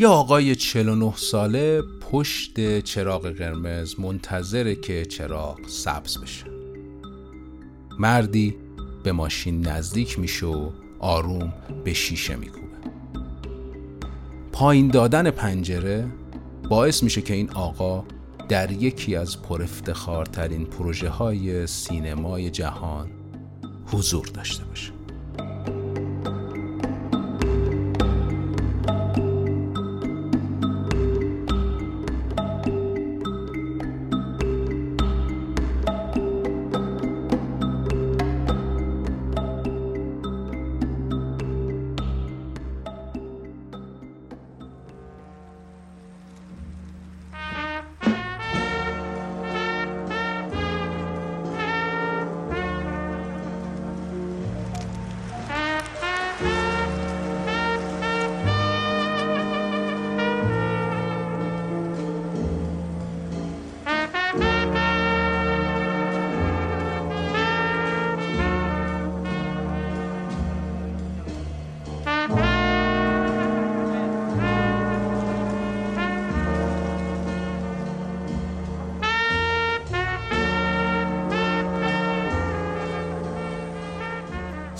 یه آقای 49 ساله پشت چراغ قرمز منتظره که چراغ سبز بشه. مردی به ماشین نزدیک میشه و آروم به شیشه میکوبه. پایین دادن پنجره باعث میشه که این آقا در یکی از پرافتخارترین پروژه های سینمای جهان حضور داشته باشه.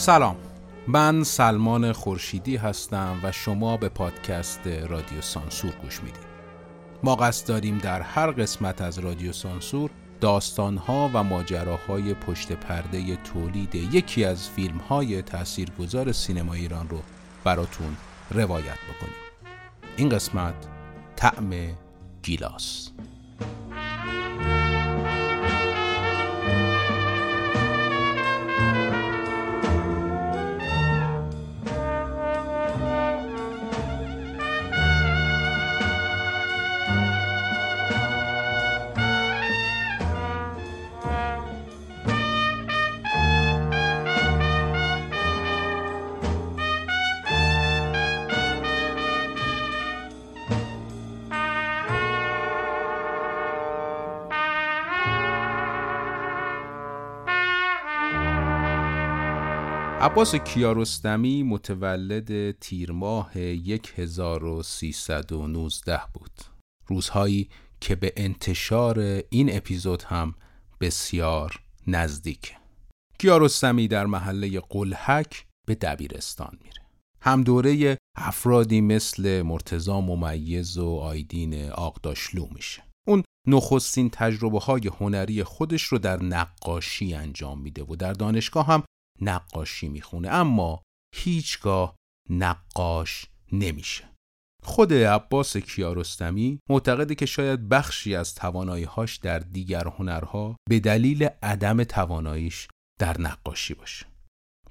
سلام. من سلمان خورشیدی هستم و شما به پادکست رادیو سانسور گوش می‌دید. ما قصد داریم در هر قسمت از رادیو سانسور داستانها و ماجراهای پشت پرده تولید یکی از فیلمهای تاثیرگذار سینما ایران رو براتون روایت بکنیم. این قسمت طعم گیلاس. عباس کیارستمی متولد تیر ماه 1319 بود. روزهایی که به انتشار این اپیزود هم بسیار نزدیک. کیارستمی در محله قلحک به دبیرستان میره. هم دوره افرادی مثل مرتزا ممیز و آیدین آقداشلو میشه. اون نخستین تجربه های هنری خودش رو در نقاشی انجام میده و در دانشگاه هم نقاشی می‌خونه اما هیچگاه نقاش نمیشه. خود عباس کیارستمی معتقده که شاید بخشی از تواناییهاش در دیگر هنرها به دلیل عدم تواناییش در نقاشی باشه.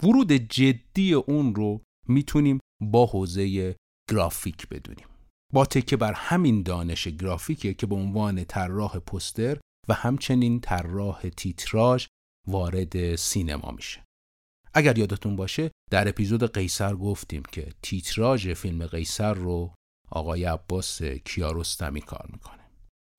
ورود جدی اون رو می‌تونیم با حوزه گرافیک بدونیم. با تکه بر همین دانش گرافیکه که به عنوان طراح پستر و همچنین طراح تیتراژ وارد سینما میشه. اگر یادتون باشه در اپیزود قیصر گفتیم که تیتراژ فیلم قیصر رو آقای عباس کیارستمی کار می‌کنه.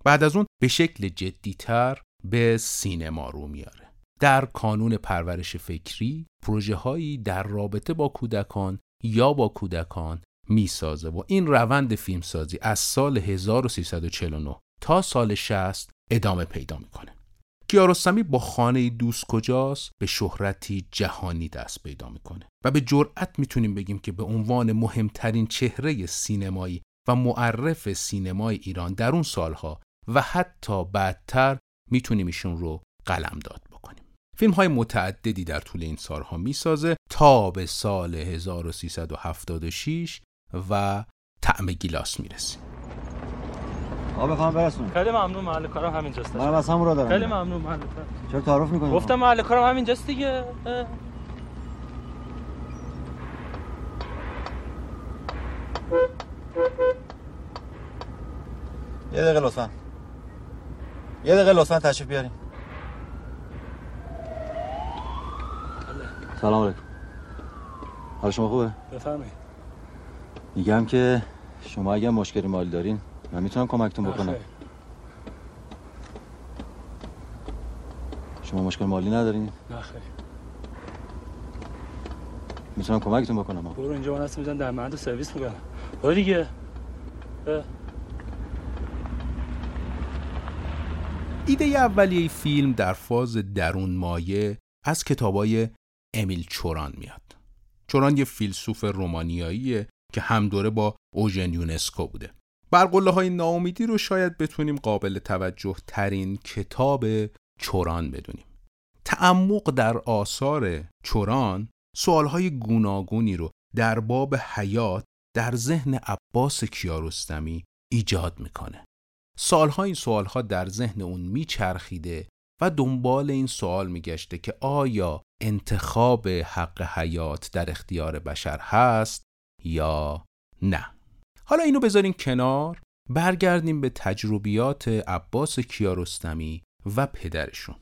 بعد از اون به شکل جدیتر به سینما رو میاره. در کانون پرورش فکری پروژه هایی در رابطه با کودکان یا با کودکان می‌سازه و این روند فیلمسازی از سال 1349 تا سال 60 ادامه پیدا می‌کنه. کیارستمی با خانه دوست کجاست؟ به شهرتی جهانی دست پیدا می‌کنه. و به جرأت می‌تونیم بگیم که به عنوان مهمترین چهره سینمایی و معرف سینمای ایران در اون سالها و حتی بعدتر می‌تونیم ایشون رو قلم داد بکنیم. فیلم های متعددی در طول این سالها می‌سازه تا به سال 1376 و طعم گیلاس می‌رسیم آقا بخوام برسون. خیلی ممنون محل کارم همینجاست. منم از همون رو دارم. خیلی ممنون محل کارم. چرا تعارف می‌کنی؟ گفتم محل کارم همینجاست دیگه. یه دقیقه لطفا. یه دقیقه لطفا تشریف بیارین. سلام علیکم. حال شما خوبه؟ بفرمایید. میگم که شما اگه مشکلی مالی دارین من می‌تونم کمکتون بکنم. شما مشکل مالی ندارین نه خیلی می‌تونم کمکتون بکنم برو اینجا من هستم میزن در محل سرویس می‌کنم برو دیگه. ایده اولیه فیلم در فاز درون مایه از کتابای امیل چوران میاد. چوران یه فیلسوف رومانیاییه که همدوره با اوژن یونسکو بوده. برقله های ناامیدی رو شاید بتونیم قابل توجه ترین کتاب چوران بدونیم. تعمق در آثار چوران سوالهای گوناگونی رو در باب حیات در ذهن عباس کیارستمی ایجاد می‌کنه. سالها این سوالها در ذهن اون میچرخیده و دنبال این سوال میگشته که آیا انتخاب حق حیات در اختیار بشر هست یا نه حالا اینو بذارین کنار برگردیم به تجربیات عباس کیارستمی و پدرشون.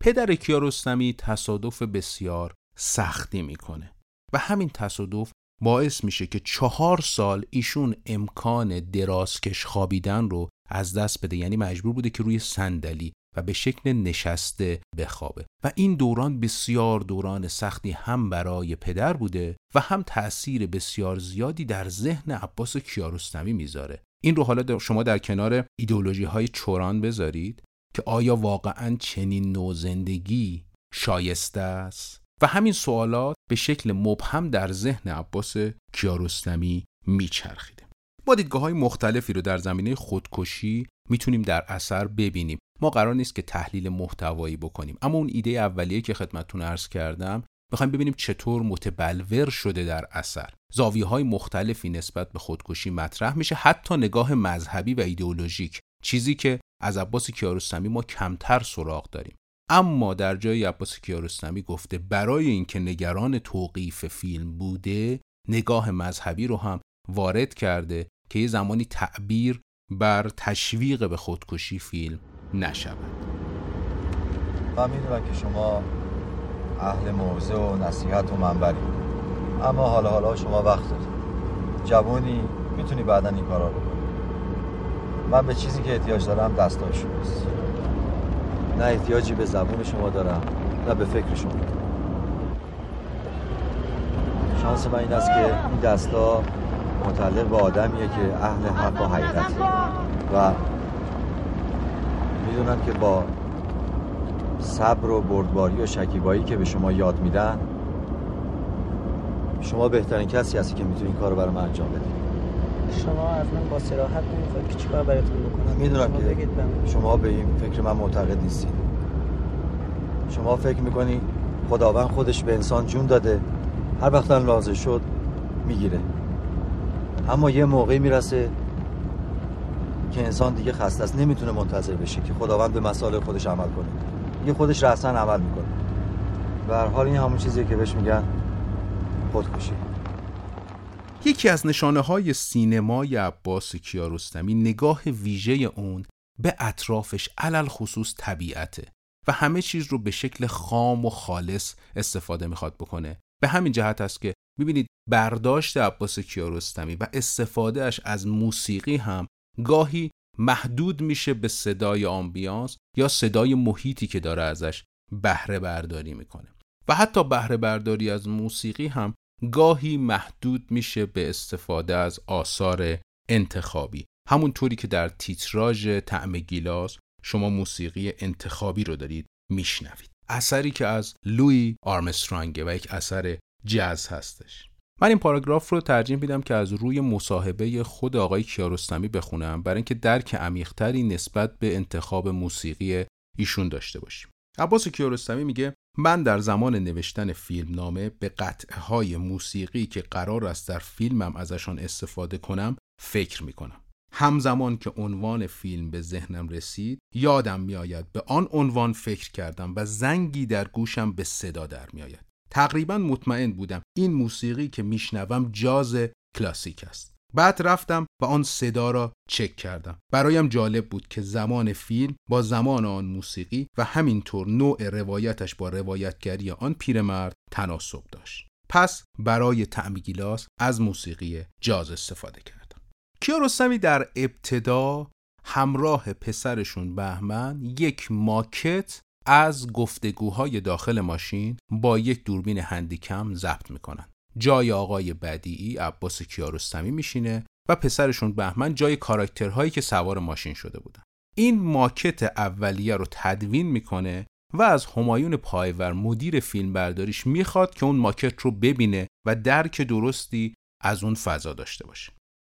پدر کیارستمی تصادف بسیار سختی می‌کنه و همین تصادف باعث میشه که چهار سال ایشون امکان درازکش خوابیدن رو از دست بده. یعنی مجبور بوده که روی صندلی و به شکل نشسته بخوابه. و این دوران بسیار دوران سختی هم برای پدر بوده و هم تأثیر بسیار زیادی در ذهن عباس کیارستمی می‌ذاره. این رو حالا شما در کنار ایدولوژی های چوران بذارید که آیا واقعا چنین نوع زندگی شایسته است؟ و همین سوالات به شکل مبهم در ذهن عباس کیارستمی میچرخیده. ما دیدگاه های مختلفی رو در زمینه خودکشی می‌تونیم در اثر ببینیم. ما قرار نیست که تحلیل محتوایی بکنیم. اما اون ایده اولیه که خدمتتون عرض کردم می‌خوایم ببینیم چطور متبلور شده در اثر. زاویه های مختلفی نسبت به خودکشی مطرح میشه حتی نگاه مذهبی و ایدئولوژیک. چیزی که از عباس کیارستمی ما کمتر سراغ داریم. اما در جای عباس کیارستمی گفته برای اینکه نگران توقیف فیلم بوده نگاه مذهبی رو هم وارد کرده که یه زمانی تعبیر بر تشویق به خودکشی فیلم نشود. من می‌دونم که شما اهل موضع و نصیحت و منبری. اما حالا حالا شما وقت دارید. جوانی می‌تونی بعدا این کارا رو بکنی من به چیزی که احتیاج دارم دستای شماست نه احتیاجی به زبون شما دارم نه به فکر شما. شانس من این است که این دستا متعلق به آدمیه که اهل حق و حقیقت و می‌دونم که با صبر و بردباری و شکیبایی که به شما یاد میدن شما بهترین کسی هستی که می‌تونی این کار رو برای من انجام بدی. شما از من با سراحت نمی‌خواید که چیکار براتون بکنم؟ می‌دونم که بگید. شما به این فکر من معتقد نیستید. شما فکر می‌کنی خداوند خودش به انسان جون داده هر وقت لازم شد می‌گیره. اما یه موقعی می‌رسه که انسان دیگه خسته است نمی‌تونه منتظر بشه که خداوند به مسائل خودش عمل کنه. دیگه خودش رأسا عمل می‌کنه. به هر حال این همون چیزیه که بهش میگن خودکشی. یکی از نشانه های سینمای عباس کیارستمی نگاه ویژه اون به اطرافش علل خصوص طبیعته و همه چیز رو به شکل خام و خالص استفاده می‌خواد بکنه. به همین جهت است که می‌بینید برداشت عباس کیارستمی و استفادهش از موسیقی هم گاهی محدود میشه به صدای آمبیانس یا صدای محیطی که داره ازش بهره برداری می‌کنه. و حتی بهره برداری از موسیقی هم گاهی محدود میشه به استفاده از آثار انتخابی. همونطوری که در تیتراژ طعم گیلاس شما موسیقی انتخابی رو دارید میشنوید. اثری که از لوی آرمسترانگه و یک اثر جاز هستش. من این پاراگراف رو ترجیح میدم که از روی مصاحبه خود آقای کیارستمی بخونم برای اینکه درک عمیقتری نسبت به انتخاب موسیقی ایشون داشته باشیم. عباس کیارستمی میگه من در زمان نوشتن فیلم نامه به قطعه های موسیقی که قرار است در فیلمم ازشان استفاده کنم فکر می‌کنم. همزمان که عنوان فیلم به ذهنم رسید یادم میآید به آن عنوان فکر کردم و زنگی در گوشم به صدا در میآید. تقریبا مطمئن بودم. این موسیقی که میشنوم جاز کلاسیک است. بعد رفتم و آن صدا را چک کردم. برایم جالب بود که زمان فیلم با زمان آن موسیقی و همینطور نوع روایتش با روایتگری آن پیرمرد تناسب داشت. پس برای طعم گیلاس از موسیقی جاز استفاده کردم. کیارستمی در ابتدا همراه پسرشون بهمن یک ماکت از گفتگوهای داخل ماشین با یک دوربین هندیکم ضبط می‌کنن جای آقای بدیعی عباس کیارستمی میشینه و پسرشون بهمن جای کاراکترهایی که سوار ماشین شده بودن. این ماکت اولیه رو تدوین می‌کنه و از همایون پایور مدیر فیلمبرداریش می‌خواد که اون ماکت رو ببینه و درک درستی از اون فضا داشته باشه.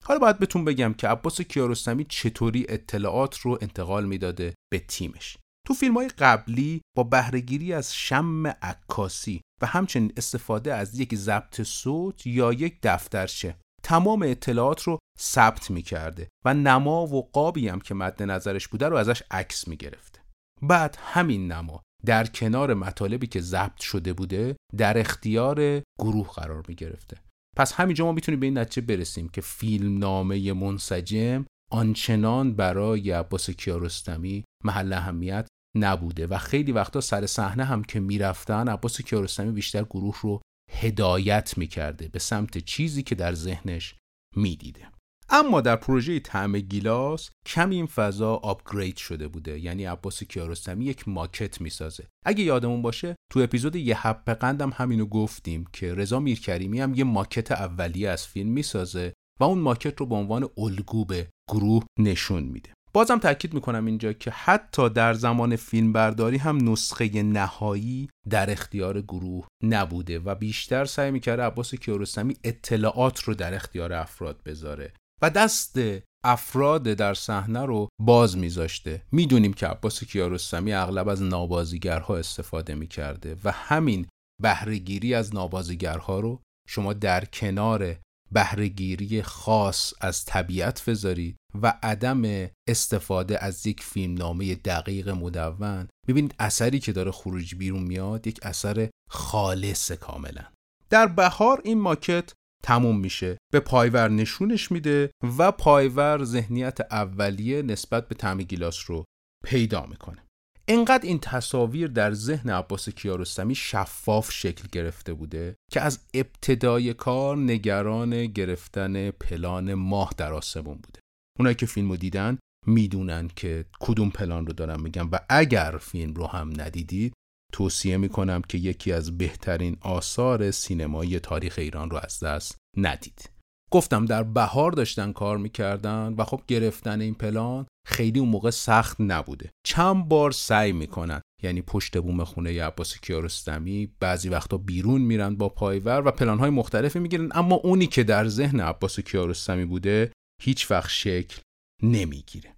حالا باید بهتون بگم که عباس کیارستمی چطوری اطلاعات رو انتقال می‌داده به تیمش. تو فیلم های قبلی با بهرهگیری از شم عکاسی و همچنین استفاده از یک ضبط صوت یا یک دفترچه تمام اطلاعات رو ثبت می‌کرده و نما و قابی هم که مد نظرش بوده رو ازش عکس می‌گرفته. بعد همین نما در کنار مطالبی که ضبط شده بوده در اختیار گروه قرار می‌گرفته. پس همینجا ما می‌تونیم به این نتیجه برسیم که فیلم نامه منسجم آنچنان برای عباس کیارستمی محل اهمیت نبوده و خیلی وقتا سر صحنه هم که می‌رفتن عباس کیارستمی بیشتر گروه رو هدایت می‌کرده به سمت چیزی که در ذهنش می‌دیده. اما در پروژه طعم گیلاس کمی این فضا آپگرید شده بوده. یعنی عباس کیارستمی یک ماکت می‌سازه. اگه یادمون باشه تو اپیزود یه حب قندم همینو گفتیم که رضا میرکریمی هم یه ماکت اولیه از فیلم می‌سازه و اون ماکت رو به عنوان الگو به گروه نشون میده. بازم تاکید می‌کنم اینجا که حتی در زمان فیلمبرداری هم نسخه نهایی در اختیار گروه نبوده و بیشتر سعی می‌کرده عباس کیارستمی اطلاعات رو در اختیار افراد بذاره و دست افراد در صحنه رو باز میذاشته. می‌دونیم که عباس کیارستمی اغلب از نابازیگرها استفاده می‌کرده و همین بهرهگیری از نابازیگرها رو شما در کنار بهرهگیری خاص از طبیعت بذارید و عدم استفاده از یک فیلمنامه دقیق مدون. می‌بینید اثری که داره خروج بیرون میاد یک اثر خالص کاملا. در بهار این ماکت تموم میشه به پایور نشونش میده و پایور ذهنیت اولیه نسبت به تعم گیلاس رو پیدا می‌کنه. انقدر این تصاویر در ذهن عباس کیارستمی شفاف شکل گرفته بوده که از ابتدای کار نگران گرفتن پلان ماه در آسمون بوده. اونایی که فیلم رو دیدن می‌دونن که کدوم پلان رو دارم میگم و اگر فیلم رو هم ندیدید توصیه می‌کنم که یکی از بهترین آثار سینمایی تاریخ ایران رو از دست ندید. گفتم در بهار داشتن کار می‌کردن و خب گرفتن این پلان خیلی اون موقع سخت نبوده. چند بار سعی می‌کنن. یعنی پشت بوم خونه عباس کیارستمی بعضی وقتا بیرون میرن با پایور و پلانهای مختلفی می‌گیرن. اما اونی که در ذهن عباس کیارستمی بوده هیچ وقت شکل نمی‌گیره.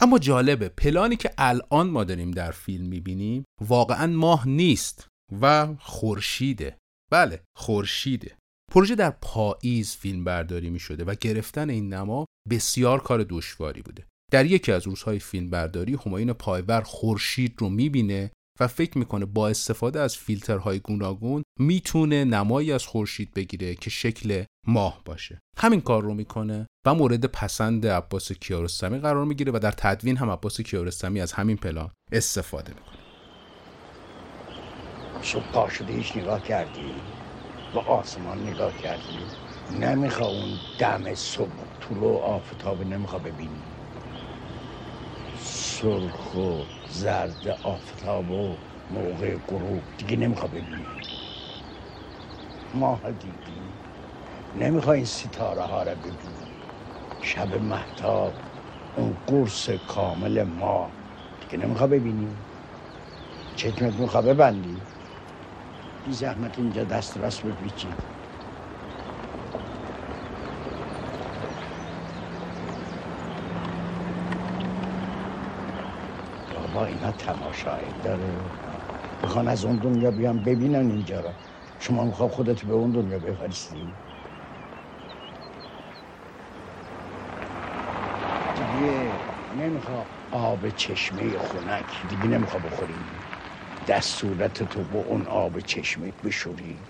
اما جالبه پلانی که الان ما داریم در فیلم می‌بینیم واقعا ماه نیست و خورشیده. بله خورشیده. پروژه در پاییز فیلم برداری می شده و گرفتن این نما بسیار کار دشواری بوده. در یکی از روزهای فیلم برداری همایون پایور خورشید رو می‌بینه و فکر می‌کنه با استفاده از فیلترهای گوناگون می‌تونه نمایی از خورشید بگیره که شکل ماه باشه. همین کار رو می‌کنه و مورد پسند عباس کیارستمی قرار می‌گیره و در تدوین هم عباس کیارستمی از همین پلان استفاده می‌کنه. صبح پا شده هیچ نگاه کردی؟ به آسمان نگاه کردی؟ نمیخوا اون دم صبح طلوع آفتاب نمیخوا ببینی؟ سرخ و زرد آفتاب و موقع غروب. دیگه نمیخوا ببینی. ماه دیدی؟ نمی‌خوای این ستاره ها رو ببینی. شب محتاب اون قرص کامل ما. دیگه نمیخوا ببینی؟ چشمت میخوا ببندی؟ بی زحمت اینجا دست راست بپیچی. بابا اینا تماشایی بخوان از اون دنیا بیان ببینن اینجا را شما می‌خواه خودت به اون دنیا بفرستی؟ دیگه نمی‌خواه آب چشمه خنک. دیگه نمی‌خواه بخوری. دستورت تو با اون آب چشمه بشوری.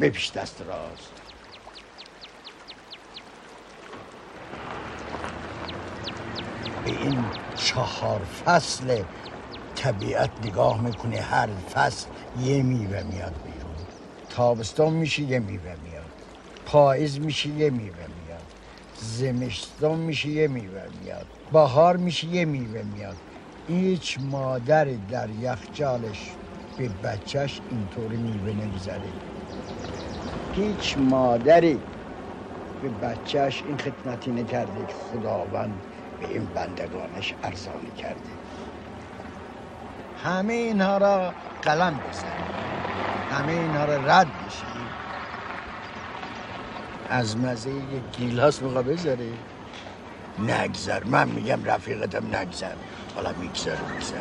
بپیش دست راست. به این چهار فصل. طبیعت نگاه می‌کنه هر فصل یه میوه میاد بیرون. تابستان میشه یه میوه میاد. پاییز میشه یه میوه میاد. زمستان میشه یه میوه میاد. بهار میشه یه میوه میاد. هیچ مادر در یخچالش به بچهش اینطوری میوه نمی‌ذاره. هیچ مادری به بچهش این خدمتی نکرده که خداوند به این بندگانش ارزانی کرده. همه اینها را قلم بزنید همه اینها را رد بشید از مزه یک گیلاس میخوای بگذری نگذر. من میگم رفیقتم نگذر. حالا میگذر میگذر.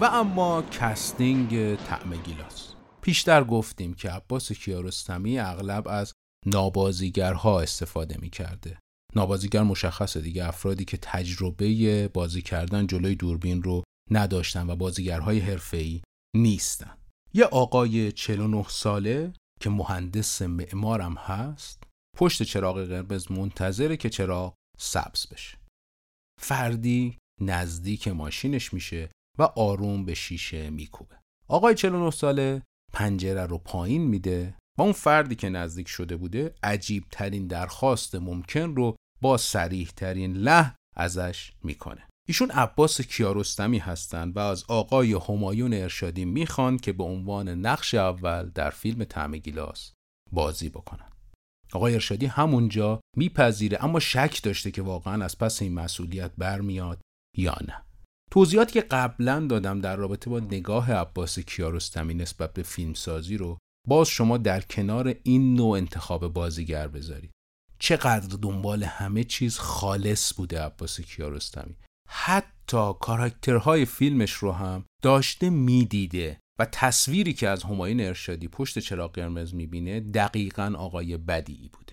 و اما casting طعم گیلاس. پیشتر گفتیم که عباس کیارستمی اغلب از نابازیگرها استفاده می کرده. نابازیگر مشخصه دیگه افرادی که تجربه بازی کردن جلوی دوربین رو نداشتن و بازیگرهای حرفه‌ای نیستن. یه آقای 49 ساله که مهندس معمارم هست پشت چراغ قرمز منتظره که چراغ سبز بشه. فردی نزدیک ماشینش میشه و آروم به شیشه میکوبه. آقای 49 ساله پنجره رو پایین میده و اون فردی که نزدیک شده بوده عجیب ترین درخواست ممکن رو با سریح ترین له ازش می‌کنه. ایشون عباس کیارستمی هستند و از آقای همایون ارشادی می‌خوان که به عنوان نقش اول در فیلم طعم گیلاس بازی بکنن. آقای ارشادی همونجا میپذیره اما شک داشته که واقعا از پس این مسئولیت برمیاد یا نه. توضیحاتی که قبلا دادم در رابطه با نگاه عباس کیارستمی نسبت به فیلمسازی رو باز شما در کنار این نوع انتخاب بازیگر بذارید. چقدر دنبال همه چیز خالص بوده عباس کیارستمی. حتی کاراکترهای فیلمش رو هم داشته می‌دیده و تصویری که از همایون ارشادی پشت چراغ قرمز می‌بینه دقیقا آقای بدیعی بوده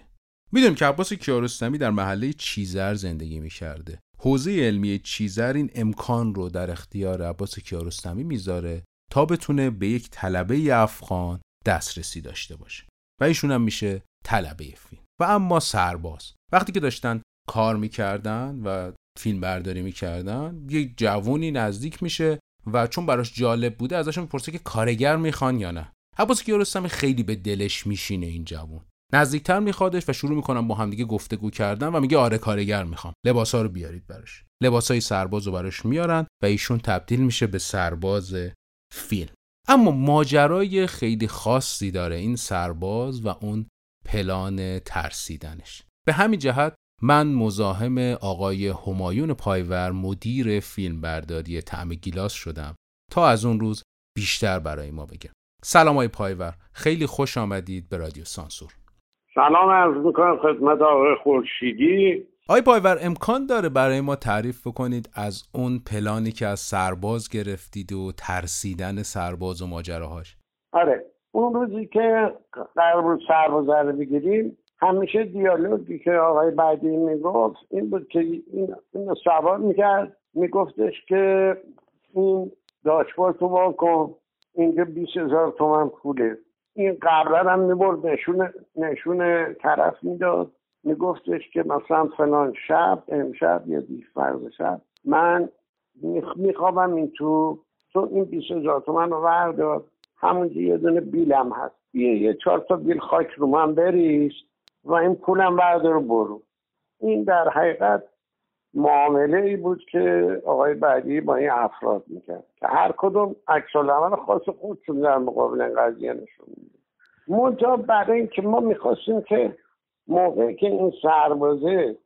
می‌دونیم که عباس کیارستمی در محله چیزر زندگی می‌کرده حوزه علمی چیزر این امکان رو در اختیار عباس کیارستمی می‌ذاره تا بتونه به یک طلبه افغان دسترسی داشته باشه. و ایشون هم میشه طلبه فیلم. و اما سرباز. وقتی که داشتن کار می‌کردن و فیلم برداری می‌کردن یک جوونی نزدیک میشه و چون براش جالب بوده ازشون می‌پرسه که کارگر می‌خوان یا نه. عباس کیارستمی خیلی به دلش میشینه این جوون. نزدیکتر میخوادش و شروع می‌کنم با همدیگه گفتگو کردن و میگه آره کارگر می‌خوام. لباسا رو بیارید براش. لباسای سرباز رو براش میارن و ایشون تبدیل میشه به سرباز فیلم. اما ماجرای خیلی خاصی داره این سرباز و اون پلان ترسیدنش. به همین جهت من مزاحم آقای همایون پایور مدیر فیلم برداری طعم گیلاس شدم تا از اون روز بیشتر برای ما بگم سلام آقای پایور خیلی خوش آمدید به رادیو سانسور. سلام عرض می‌کنم خدمت آقای خورشیدی. آقای پایور امکان داره برای ما تعریف بکنید از اون پلانی که از سرباز گرفتید و ترسیدن سرباز و ماجراهاش؟ آره اون روزی که قرار بود سرباز رو بگیریم همیشه دیالوگی که آقای بعدی می‌گفت این بود که این اینو سوار می‌کرد میگفتش که این داشبورت رو واکن اینجا بیس هزار تومن پوله. این قبره هم می‌برد نشون نشون طرف می‌داد. میگفتش که مثلا فلان شب امشب یا دیش فرض شب من میخوابم این تو تو این بیس هزار تومن رو ورداد همونجا یه دونه بیلم هست. یه یه چهار تا بیل خاک رو من بریش و این پولم بردار برو. این در حقیقت معامله ای بود که آقای بعدی با این افراد می‌کرد که هر کدوم عکس العمل خاص خودشون در مقابل قضیه نشون میده برای اینکه ما می‌خواستیم که موقعی که این سربازه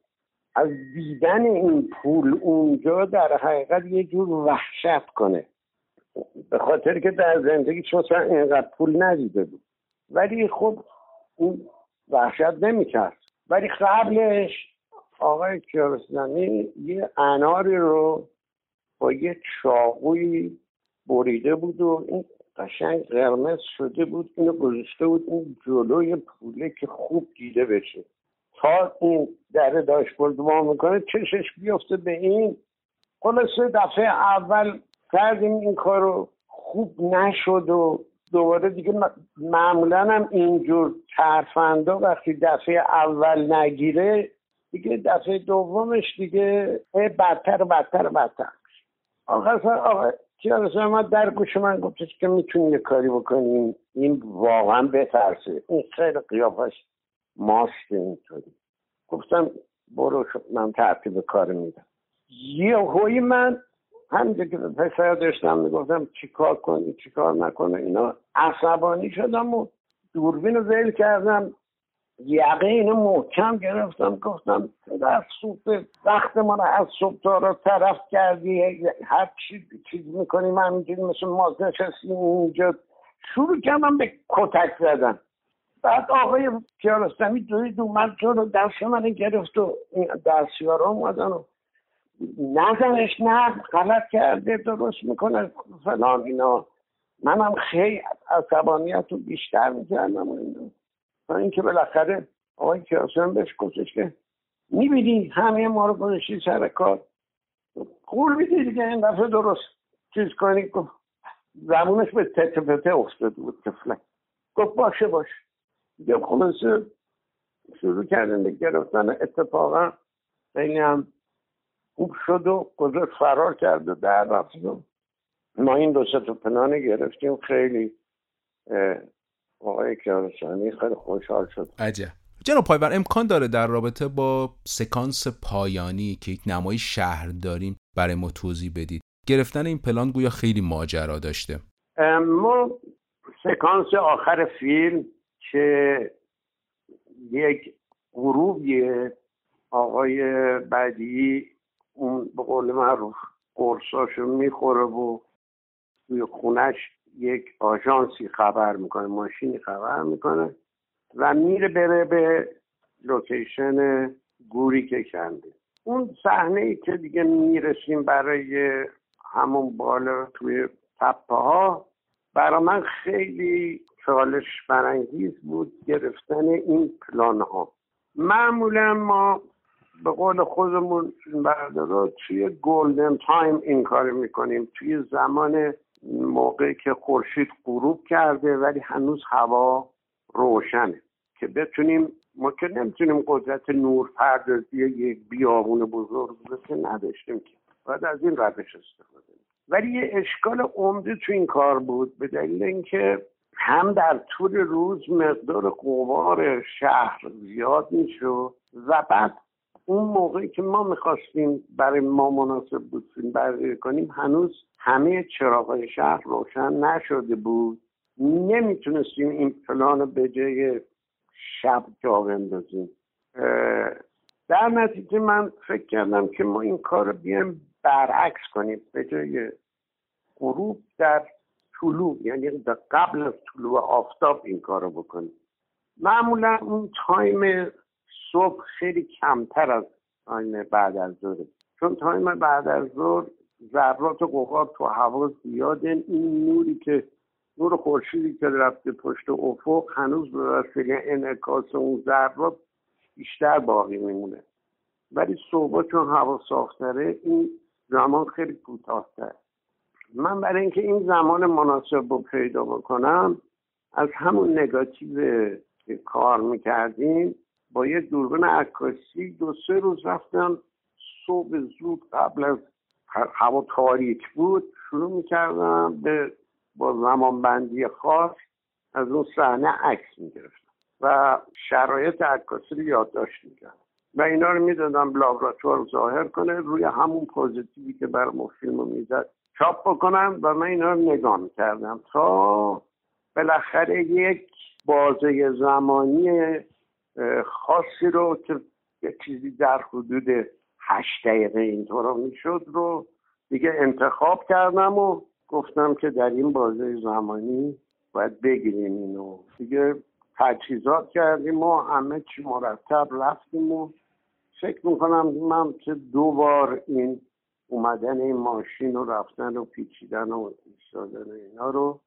از دیدن این پول اونجا در حقیقت یه جور وحشت کنه. به خاطر که در زندگی مثلا اینقدر پول ندیده بود. ولی خب اون وحشت نمی‌کرد. ولی قبلش آقای کیارستمی یه اناری رو با یه چاقوی بریده بود و این قشنگ قرمز شده بود اینو گذاشته بود این جلوی پوله که خوب دیده بشه. تا این در داشبورد ما می‌کنه چشش بیفته به این. خلاصه دفعه اول کردیم این کارو خوب نشد و دوباره دیگه معمولا هم اینجور ترفندا وقتی دفعه اول نگیره دیگه دفعه دومش دیگه بدتر بدتر بدتر. آقا آقا ما در گوش من گفتش که می‌تونی یه کاری بکنیم. این واقعا بترسه. این خیلی قیافش ماست اینطوری. گفتم برو من ترتیب کار میدم. یه هوی من همینجا که پسر داشتم می‌گفتم چیکار کنی چیکار نکنه اینا عصبانی شدم و دوربین رو زیل کردم. یقه اینو محکم گرفتم گفتم در سوپ وقت ما رو از صبح تا رو طرف کردی هر چی چیز می‌کنیم همینجوری مثل ما نشستیم اینجا شروع کردم به کتک زدن. بعد آقای کیارستمی دوید اومد رو دست من گرفت و دستیارا اومدن و نزنش نه غلط کرده درست می‌کنه فلان اینا. منم خیلی عصبانیت رو بیشتر می‌کردم و اینا. تا اینکه بالاخره آقای کیاسم بهش گفتش که می‌بینی همه ما رو گذاشتی سر کار. قول میدی دیگه این دفعه درست چیز کنی. گفت زمونش به تته پته افتاده بود طفلک گفت باشه باش دیگه خلاصه شروع کردن به گرفتن اتفاقا خیلی هم خوب شد و گذاشت فرار کرد و در رفت. ما این دو تا پنانه گرفتیم. خیلی آقای کیارستمی خیلی خوشحال شد عجب. جناب پایور امکان داره در رابطه با سکانس پایانی که یک نمای شهر داریم برای ما توضیح بدید؟ گرفتن این پلان گویا خیلی ماجرا داشته. ما سکانس آخر فیلم که یک غروبیه آقای بعدی اون به قول معروف قرصاشو می‌خوره و توی خونش یک آژانسی خبر می‌کنه ماشینی خبر می‌کنه و میره بره به لوکیشن گوری که کنده اون صحنه ای که دیگه می‌رسیم برای همون بالا توی تپه ها برا من خیلی چالش برانگیز بود گرفتن این پلان ها معمولا ما به قول خودمون بردارا توی گلدن تایم این کار می‌کنیم. توی زمان موقعی که خورشید غروب کرده ولی هنوز هوا روشنه. که بتونیم ما که نمی‌تونیم قدرت نور پردازی یک بیابون بزرگ که نداشتیم که. باید از این روش استفاده ولی یه اشکال عمده تو این کار بود به دلیل اینکه هم در طول روز مقدار قوار شهر زیاد می‌شد و بعد اون موقعی که ما می‌خواستیم برای ما مناسب بود فیلم برداری کنیم هنوز همه چراغای شهر روشن نشده بود. نمی‌تونستیم این پلان رو به جای شب جا بندازیم. در نتیجه من فکر کردم که ما این کار رو بیایم برعکس کنیم. به جای غروب در طلوع یعنی قبل از طلوع آفتاب این کار رو بکنیم. معمولا اون time صبح خیلی کمتر از time بعد از ظهر چون time بعد از ظهر ذرات قوقات تو هوا زیاده این نوری که نور خورشیدی که رفته پشت افق هنوز به وسیله انعکاس اون ذرات بیشتر باقی میمونه. ولی صبح چون هوا صافتره این زمان خیلی کوتاهتر من برای اینکه این زمان مناسب رو پیدا بکنم از همون نگاتیو که کار می‌کردیم با یه دوربین عکاسی دو سه روز رفتم صبح زود قبل از هوا تاریک بود شروع می‌کردم به با زمان بندی خاص از اون صحنه عکس می‌گرفتم و شرایط عکاسی رو یادداشت می‌کردم. و اینا رو می‌دادم لابراتوار ظاهر کنه روی همون پوزیتیوی که برای فیلم رو می‌زد چاپ بکنم و من اینا رو نگاه می‌کردم تا بالاخره یک بازه زمانی خاصی رو که یه چیزی در حدود هشت دقیقه اینطور می‌شد رو دیگه انتخاب کردم و گفتم که در این بازه زمانی باید بگیریم اینو. دیگه تجهیزات کردیم و همه چی مرتب رفتیم و فکر می‌کنم من که دو بار این اومدن این ماشین و رفتن و پیچیدن و ایستادن اینا رو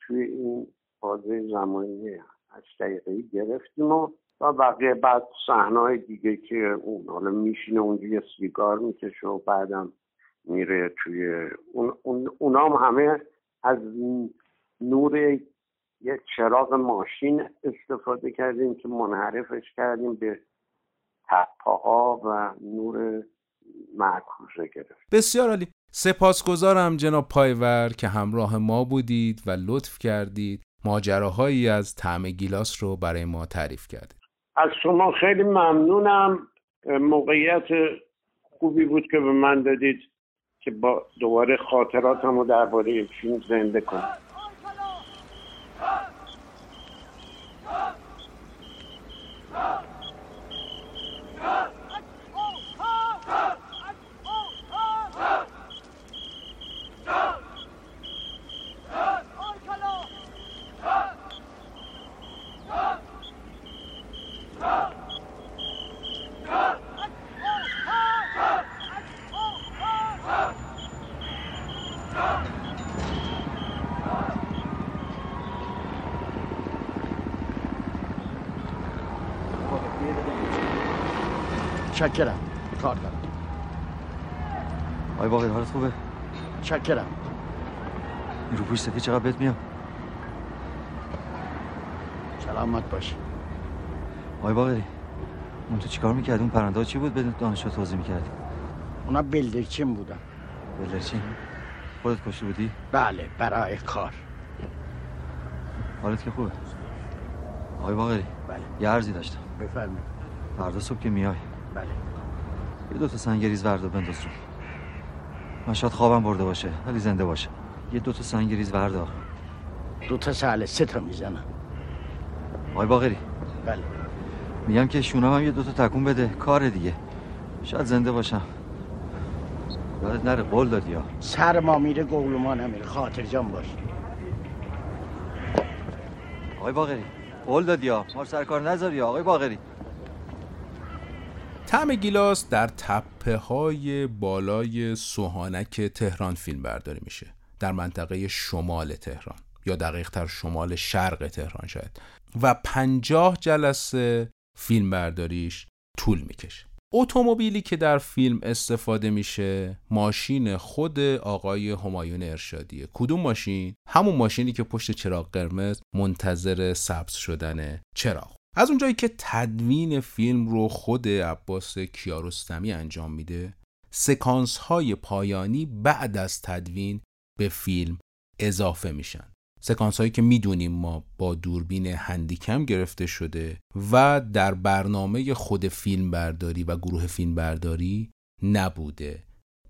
توی این بازه زمانی هشت دقیقه گرفتیم و و بقیه بعد صحنه دیگه که اون حالا میشینه اونجا یه سیگار می‌کشه و بعدم میره توی اون اون اونام همه از نور یک چراغ ماشین استفاده کردیم که منحرفش کردیم به تپاها و نور معکوسه گرفت بسیار عالی. سپاسگزارم جناب پایور که همراه ما بودید و لطف کردید. ماجراهایی از طعم گیلاس رو برای ما تعریف کردید. از شما خیلی ممنونم. موقعیت خوبی بود که به من دادید که با دوباره خاطراتم رو درباره این فیلم زنده کنم. چکرم کار دارم. آی باقی حالت خوبه؟ چکرم این رو پوش سفید چقدر بهت میاد سلامت باشی آی باقری اون تو چیکار می‌کردی؟ اون پرنده چی بود بدون دانشجو توضیح می‌کردی؟ اونا بلدرچین بودن. بلرچین خودت کشته بودی؟ بله برای کار. حالت که خوبه؟ آی باقری بله. یه عرضی داشتم. بفرمایید. فردا صبح که میای. بله. یه دو تا سنگریز وردا بنداز رو من شاید خوابم برده باشه ولی زنده باشه. یه دو تا سنگریز وردا دو تا ساله سه تا می‌زنم. آی باقری. بله. میگم که شونم هم یه دو تا تکون بده. کار دیگه. شاید زنده باشم. یادت نره قول دادی یا سر ما میره گول ما نمیره. خاطر جان باش. آقای باقری. قول دادی یا ما سر کار نذاری آقای باقری. طعم گیلاس در تپه های بالای سوهانک تهران فیلم برداری میشه. در منطقه شمال تهران یا دقیق تر شمال شرق تهران شاید. و پنجاه جلسه فیلم برداریش طول می‌کشه. اتومبیلی که در فیلم استفاده میشه ماشین خود آقای همایون ارشادیه. کدوم ماشین؟ همون ماشینی که پشت چراغ قرمز منتظر سبز شدن چراغ. از اونجایی که تدوین فیلم رو خود عباس کیارستمی انجام میده سکانس های پایانی بعد از تدوین به فیلم اضافه میشن. سکانس هایی که می‌دونیم ما با دوربین هندیکم گرفته شده و در برنامه خود فیلم برداری و گروه فیلم برداری نبوده.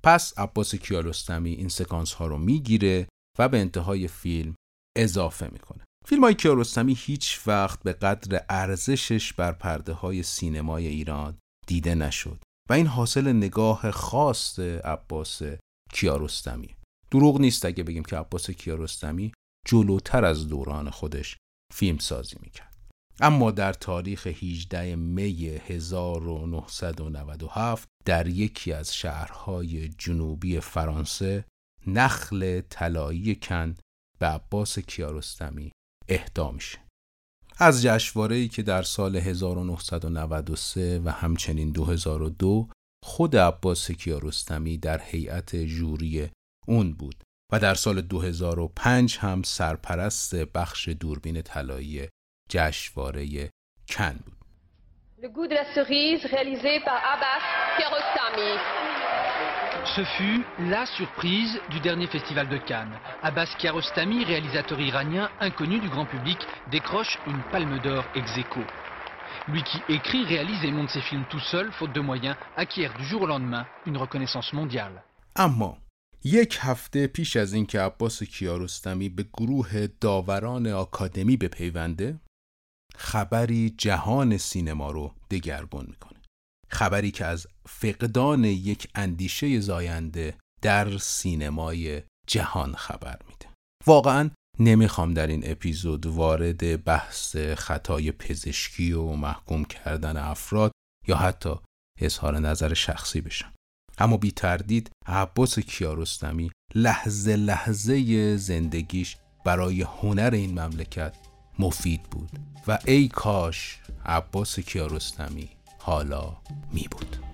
پس عباس کیارستمی این سکانس ها رو می‌گیره و به انتهای فیلم اضافه می‌کنه. فیلم های کیارستمی هیچ وقت به قدر ارزشش بر پرده های سینمای ایران دیده نشد و این حاصل نگاه خاص عباس کیارستمی دروغ نیست اگه بگیم که عباس کیارستمی جلوتر از دوران خودش فیلم سازی می‌کرد. اما در تاریخ 18 می 1997 در یکی از شهرهای جنوبی فرانسه نخل طلایی کن به عباس کیارستمی اهدا میشه از جشنواره‌ای که در سال 1993 و همچنین 2002 خود عباس کیارستمی در هیئت جوری اون بود و در سال 2005 هم سرپرست بخش دوربین طلایی جشنواره کن بود. Le goût de la cerise réalisé par Abbas Kiarostami. Ce fut la surprise du dernier festival de Cannes. Abbas Kiarostami, réalisateur iranien inconnu du grand public, décroche une palme d'or ex aequo. Lui qui écrit, réalise et monte ses films tout seul, faute de moyens, acquiert du jour au lendemain une reconnaissance mondiale. اما یک هفته پیش از اینکه عباس کیارستمی به گروه داوران آکادمی بپیونده خبری جهان سینما رو دگرگون میکنه خبری که از فقدان یک اندیشه زاینده در سینمای جهان خبر میده. واقعا نمی‌خوام در این اپیزود وارد بحث خطای پزشکی و محکوم کردن افراد یا حتی اظهار نظر شخصی بشم. اما بی تردید عباس کیارستمی لحظه لحظه زندگیش برای هنر این مملکت مفید بود و ای کاش عباس کیارستمی حالا می بود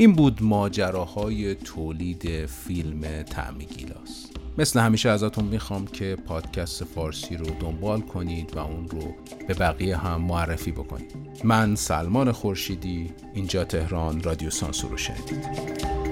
این بود ماجراهای تولید فیلم تعمی گیلاس. مثل همیشه ازتون می‌خوام که پادکست فارسی رو دنبال کنید و اون رو به بقیه هم معرفی بکنید. من سلمان خورشیدی اینجا تهران رادیو سانسور رو شنیدید.